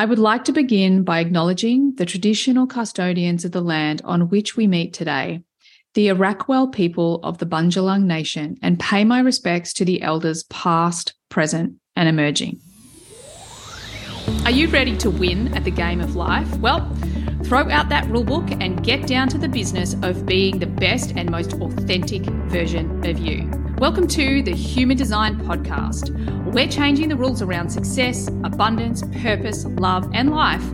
I would like to begin by acknowledging the traditional custodians of the land on which we meet today, the Arakwal people of the Bundjalung Nation, and pay my respects to the elders past, present, and emerging. Are you ready to win at the game of life? Well, throw out that rulebook and get down to the business of being the best and most authentic version of you. Welcome to the Human Design Podcast. We're changing the rules around success, abundance, purpose, love, and life,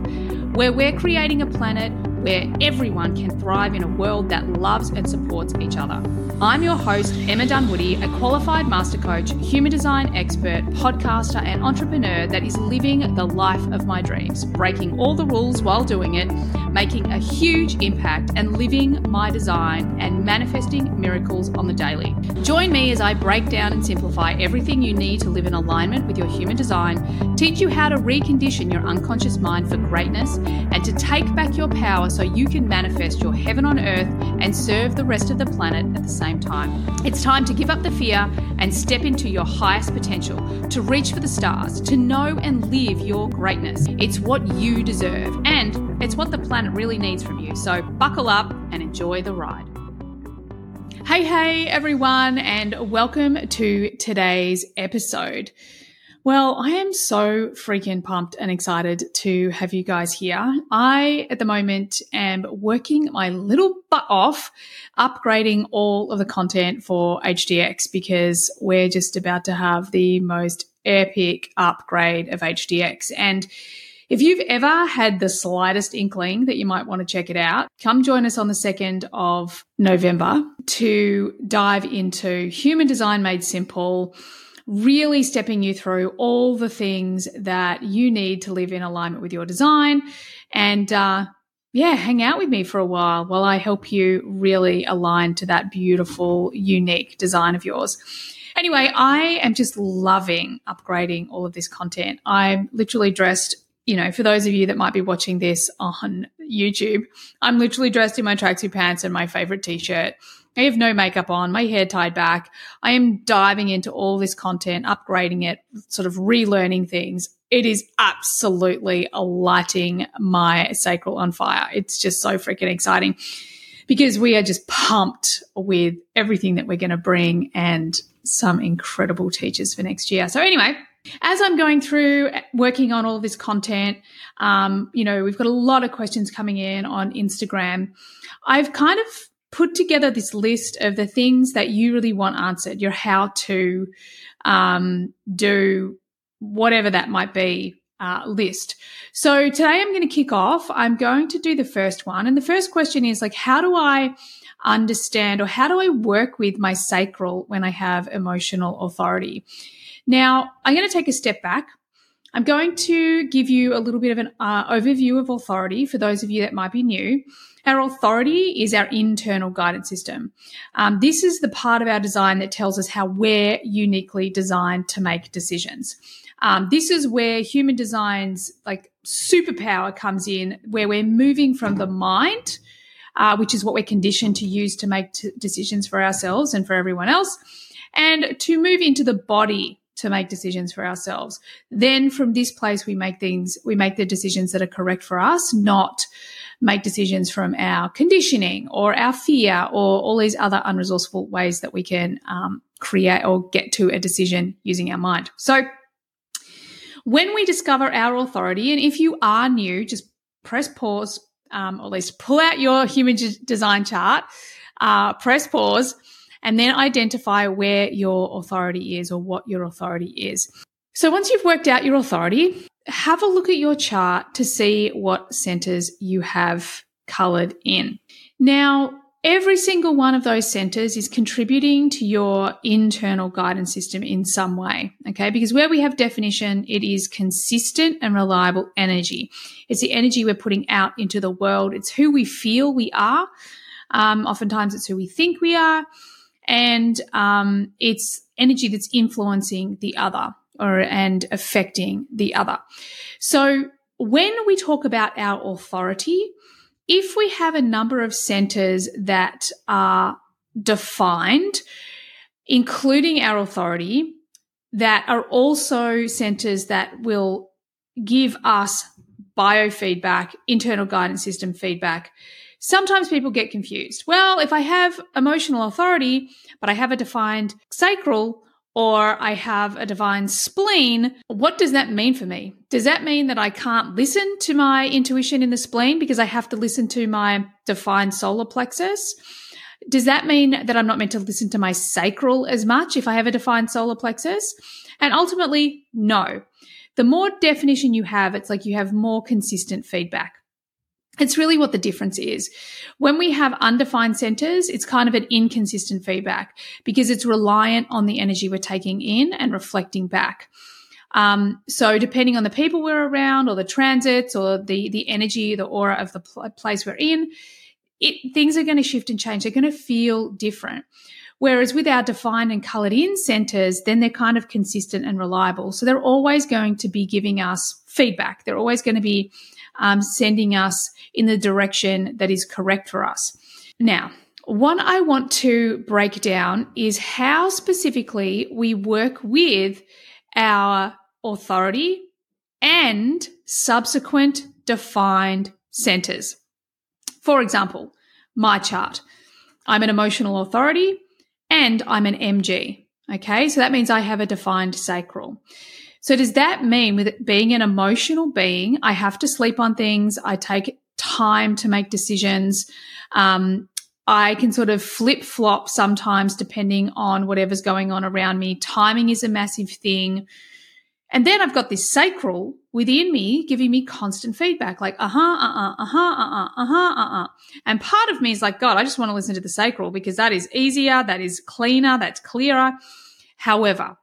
where we're creating a planet where everyone can thrive in a world that loves and supports each other. I'm your host, Emma Dunwoody, a qualified master coach, human design expert, podcaster, and entrepreneur that is living the life of my dreams, breaking all the rules while doing it, making a huge impact, and living my design and manifesting miracles on the daily. Join me as I break down and simplify everything you need to live in alignment with your human design, teach you how to recondition your unconscious mind for greatness, and to take back your power so you can manifest your heaven on earth and serve the rest of the planet at the same time. It's time to give up the fear and step into your highest potential, to reach for the stars, to know and live your greatness. It's what you deserve, and it's what the planet really needs from you. So buckle up and enjoy the ride. Hey, hey, everyone, and welcome to today's episode. Well, I am so freaking pumped and excited to have you guys here. I, at the moment, am working my little butt off upgrading all of the content for HDX because we're just about to have the most epic upgrade of HDX. And if you've ever had the slightest inkling that you might want to check it out, come join us on the 2nd of November to dive into Human Design Made Simple really stepping you through all the things that you need to live in alignment with your design. And uh, yeah, hang out with me for a while while I help you really align to that beautiful, unique design of yours. Anyway, I am just loving upgrading all of this content. I'm literally dressed, you know, for those of you that might be watching this on YouTube, I'm literally dressed in my tracksuit pants and my favorite t shirt I have no makeup on, my hair tied back. I am diving into all this content, upgrading it, sort of relearning things. It is absolutely lighting my sacral on fire. It's just so freaking exciting because we are just pumped with everything that we're going to bring and some incredible teachers for next year. So, anyway, as I'm going through working on all this content, um, you know, we've got a lot of questions coming in on Instagram. I've kind of put together this list of the things that you really want answered, your how to um, do whatever that might be uh, list. So today I'm going to kick off. I'm going to do the first one. And the first question is like, how do I understand or how do I work with my sacral when I have emotional authority? Now, I'm going to take a step back. I'm going to give you a little bit of an uh, overview of authority for those of you that might be new. Our authority is our internal guidance system. Um, this is the part of our design that tells us how we're uniquely designed to make decisions. Um, this is where human design's like superpower comes in, where we're moving from the mind, uh, which is what we're conditioned to use to make t- decisions for ourselves and for everyone else, and to move into the body to make decisions for ourselves. Then from this place, we make things, we make the decisions that are correct for us, not make decisions from our conditioning or our fear or all these other unresourceful ways that we can um, create or get to a decision using our mind. So, when we discover our authority, and if you are new, just press pause, um, or at least pull out your human design chart, uh, press pause, and then identify where your authority is or what your authority is. So once you've worked out your authority, have a look at your chart to see what centers you have colored in. Now, every single one of those centers is contributing to your internal guidance system in some way. Okay. Because where we have definition, it is consistent and reliable energy. It's the energy we're putting out into the world. It's who we feel we are. Um, oftentimes it's who we think we are. And um, it's energy that's influencing the other or and affecting the other. So when we talk about our authority, if we have a number of centers that are defined, including our authority, that are also centers that will give us biofeedback, internal guidance system feedback. Sometimes people get confused. Well, if I have emotional authority, but I have a defined sacral, or I have a defined spleen, what does that mean for me? Does that mean that I can't listen to my intuition in the spleen because I have to listen to my defined solar plexus? Does that mean that I'm not meant to listen to my sacral as much if I have a defined solar plexus? And ultimately, no. The more definition you have, it's like you have more consistent feedback. It's really what the difference is. When we have undefined centers, it's kind of an inconsistent feedback because it's reliant on the energy we're taking in and reflecting back. Um, so depending on the people we're around or the transits or the, the energy, the aura of the pl- place we're in, it, things are going to shift and change. They're going to feel different. Whereas with our defined and colored in centers, then they're kind of consistent and reliable. So they're always going to be giving us feedback. They're always going to be um, sending us in the direction that is correct for us. Now, what I want to break down is how specifically we work with our authority and subsequent defined centers. For example, my chart. I'm an emotional authority and I'm an MG. Okay, so that means I have a defined sacral. So does that mean with being an emotional being, I have to sleep on things, I take time to make decisions. Um, I can sort of flip flop sometimes depending on whatever's going on around me. Timing is a massive thing. And then I've got this sacral within me giving me constant feedback, like, uh huh, uh uh, uh huh, uh uh, uh huh, uh uh. And part of me is like, God, I just want to listen to the sacral because that is easier, that is cleaner, that's clearer. However,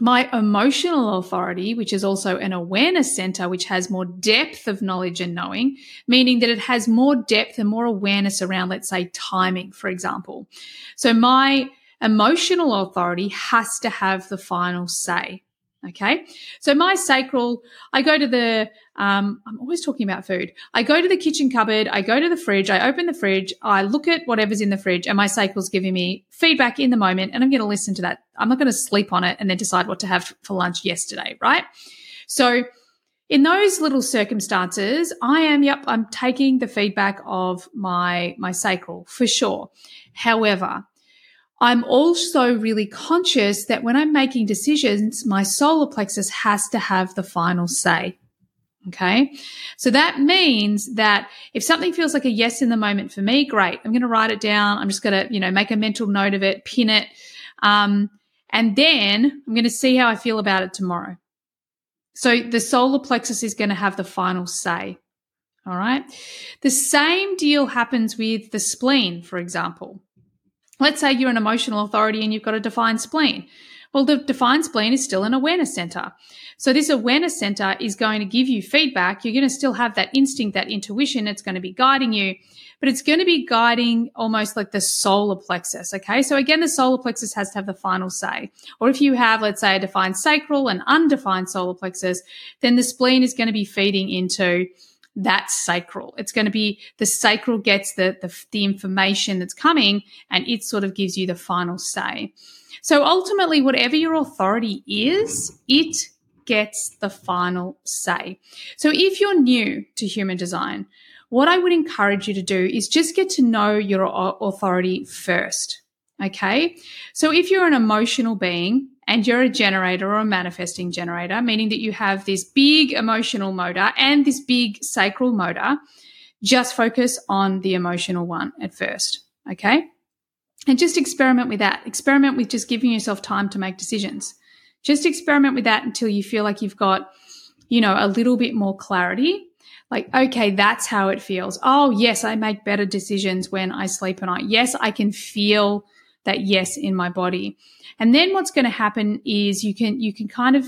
my emotional authority, which is also an awareness center, which has more depth of knowledge and knowing, meaning that it has more depth and more awareness around, let's say, timing, for example. So my emotional authority has to have the final say. Okay. So my sacral, I go to the, um, I'm always talking about food. I go to the kitchen cupboard. I go to the fridge. I open the fridge. I look at whatever's in the fridge and my sacral's giving me feedback in the moment and I'm going to listen to that. I'm not going to sleep on it and then decide what to have for lunch yesterday. Right. So in those little circumstances, I am, yep, I'm taking the feedback of my, my sacral for sure. However, I'm also really conscious that when I'm making decisions, my solar plexus has to have the final say. Okay. So that means that if something feels like a yes in the moment for me, great. I'm going to write it down. I'm just going to, you know, make a mental note of it, pin it. Um, and then I'm going to see how I feel about it tomorrow. So the solar plexus is going to have the final say. All right. The same deal happens with the spleen, for example. Let's say you're an emotional authority and you've got a defined spleen. Well, the defined spleen is still an awareness center. So this awareness center is going to give you feedback. You're going to still have that instinct, that intuition. It's going to be guiding you, but it's going to be guiding almost like the solar plexus. Okay. So again, the solar plexus has to have the final say. Or if you have, let's say, a defined sacral and undefined solar plexus, then the spleen is going to be feeding into that's sacral. It's going to be the sacral gets the, the, the information that's coming and it sort of gives you the final say. So ultimately, whatever your authority is, it gets the final say. So if you're new to human design, what I would encourage you to do is just get to know your authority first. Okay. So if you're an emotional being, and you're a generator or a manifesting generator, meaning that you have this big emotional motor and this big sacral motor, just focus on the emotional one at first. Okay. And just experiment with that. Experiment with just giving yourself time to make decisions. Just experiment with that until you feel like you've got, you know, a little bit more clarity. Like, okay, that's how it feels. Oh, yes, I make better decisions when I sleep at night. Yes, I can feel that yes in my body. And then what's going to happen is you can, you can kind of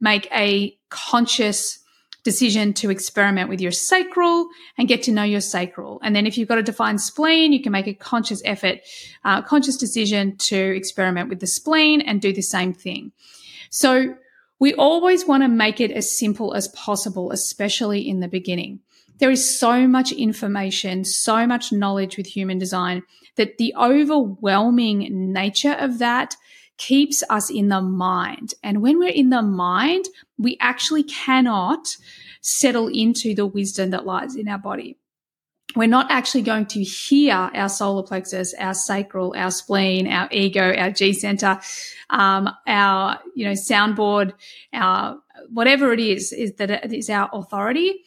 make a conscious decision to experiment with your sacral and get to know your sacral. And then if you've got a defined spleen, you can make a conscious effort, uh, conscious decision to experiment with the spleen and do the same thing. So we always want to make it as simple as possible, especially in the beginning. There is so much information, so much knowledge with human design that the overwhelming nature of that keeps us in the mind. And when we're in the mind, we actually cannot settle into the wisdom that lies in our body. We're not actually going to hear our solar plexus, our sacral, our spleen, our ego, our G center, um, our, you know, soundboard, our, whatever it is, is that it is our authority,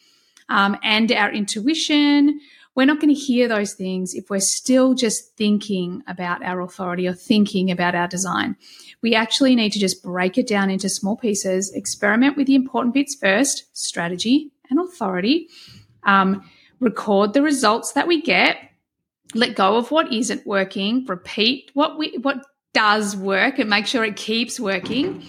um, and our intuition. We're not going to hear those things if we're still just thinking about our authority or thinking about our design. We actually need to just break it down into small pieces, experiment with the important bits first, strategy and authority, um, record the results that we get, let go of what isn't working, repeat what we what does work and make sure it keeps working,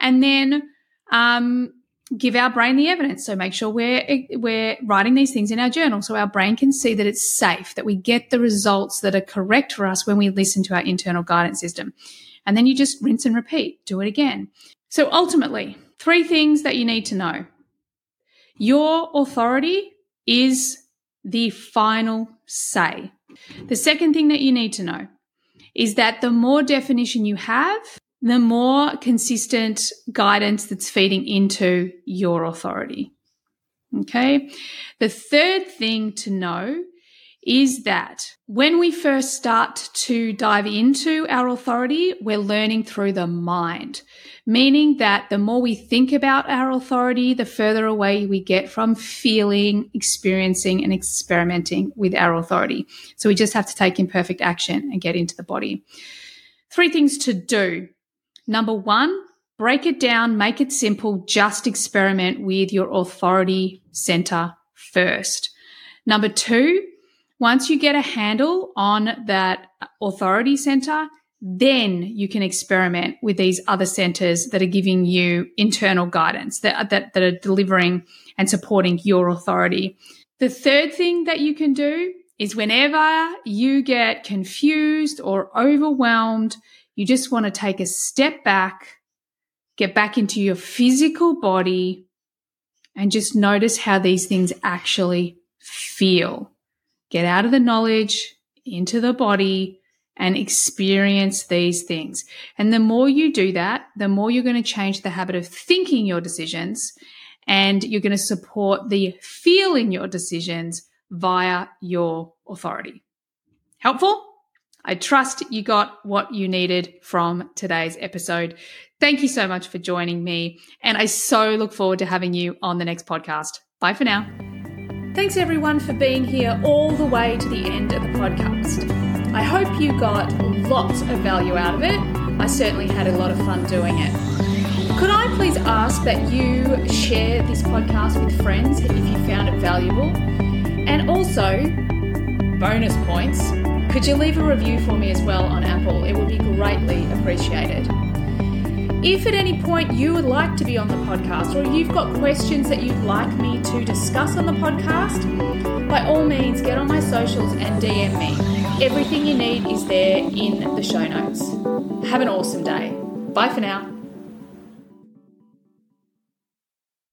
and then um, give our brain the evidence. So make sure we're we're writing these things in our journal so our brain can see that it's safe, that we get the results that are correct for us when we listen to our internal guidance system. And then you just rinse and repeat, do it again. So ultimately, three things that you need to know. Your authority is the final say. The second thing that you need to know is that the more definition you have, the more consistent guidance that's feeding into your authority. Okay. The third thing to know is that when we first start to dive into our authority, we're learning through the mind, meaning that the more we think about our authority, the further away we get from feeling, experiencing, and experimenting with our authority. So we just have to take imperfect action and get into the body. Three things to do Number one, break it down, make it simple, just experiment with your authority center first. Number two, once you get a handle on that authority center, then you can experiment with these other centers that are giving you internal guidance that, that, that are delivering and supporting your authority. The third thing that you can do is whenever you get confused or overwhelmed, you just want to take a step back, get back into your physical body, and just notice how these things actually feel. Get out of the knowledge, into the body, and experience these things. And the more you do that, the more you're going to change the habit of thinking your decisions and you're going to support the feeling your decisions via your authority. Helpful? I trust you got what you needed from today's episode. Thank you so much for joining me, and I so look forward to having you on the next podcast. Bye for now. Thanks everyone for being here all the way to the end of the podcast. I hope you got lots of value out of it. I certainly had a lot of fun doing it. Could I please ask that you share this podcast with friends if you found it valuable? And also, bonus points could you leave a review for me as well on Apple? It would be greatly appreciated. If at any point you would like to be on the podcast or you've got questions that you'd like me to discuss on the podcast, by all means get on my socials and DM me. Everything you need is there in the show notes. Have an awesome day. Bye for now.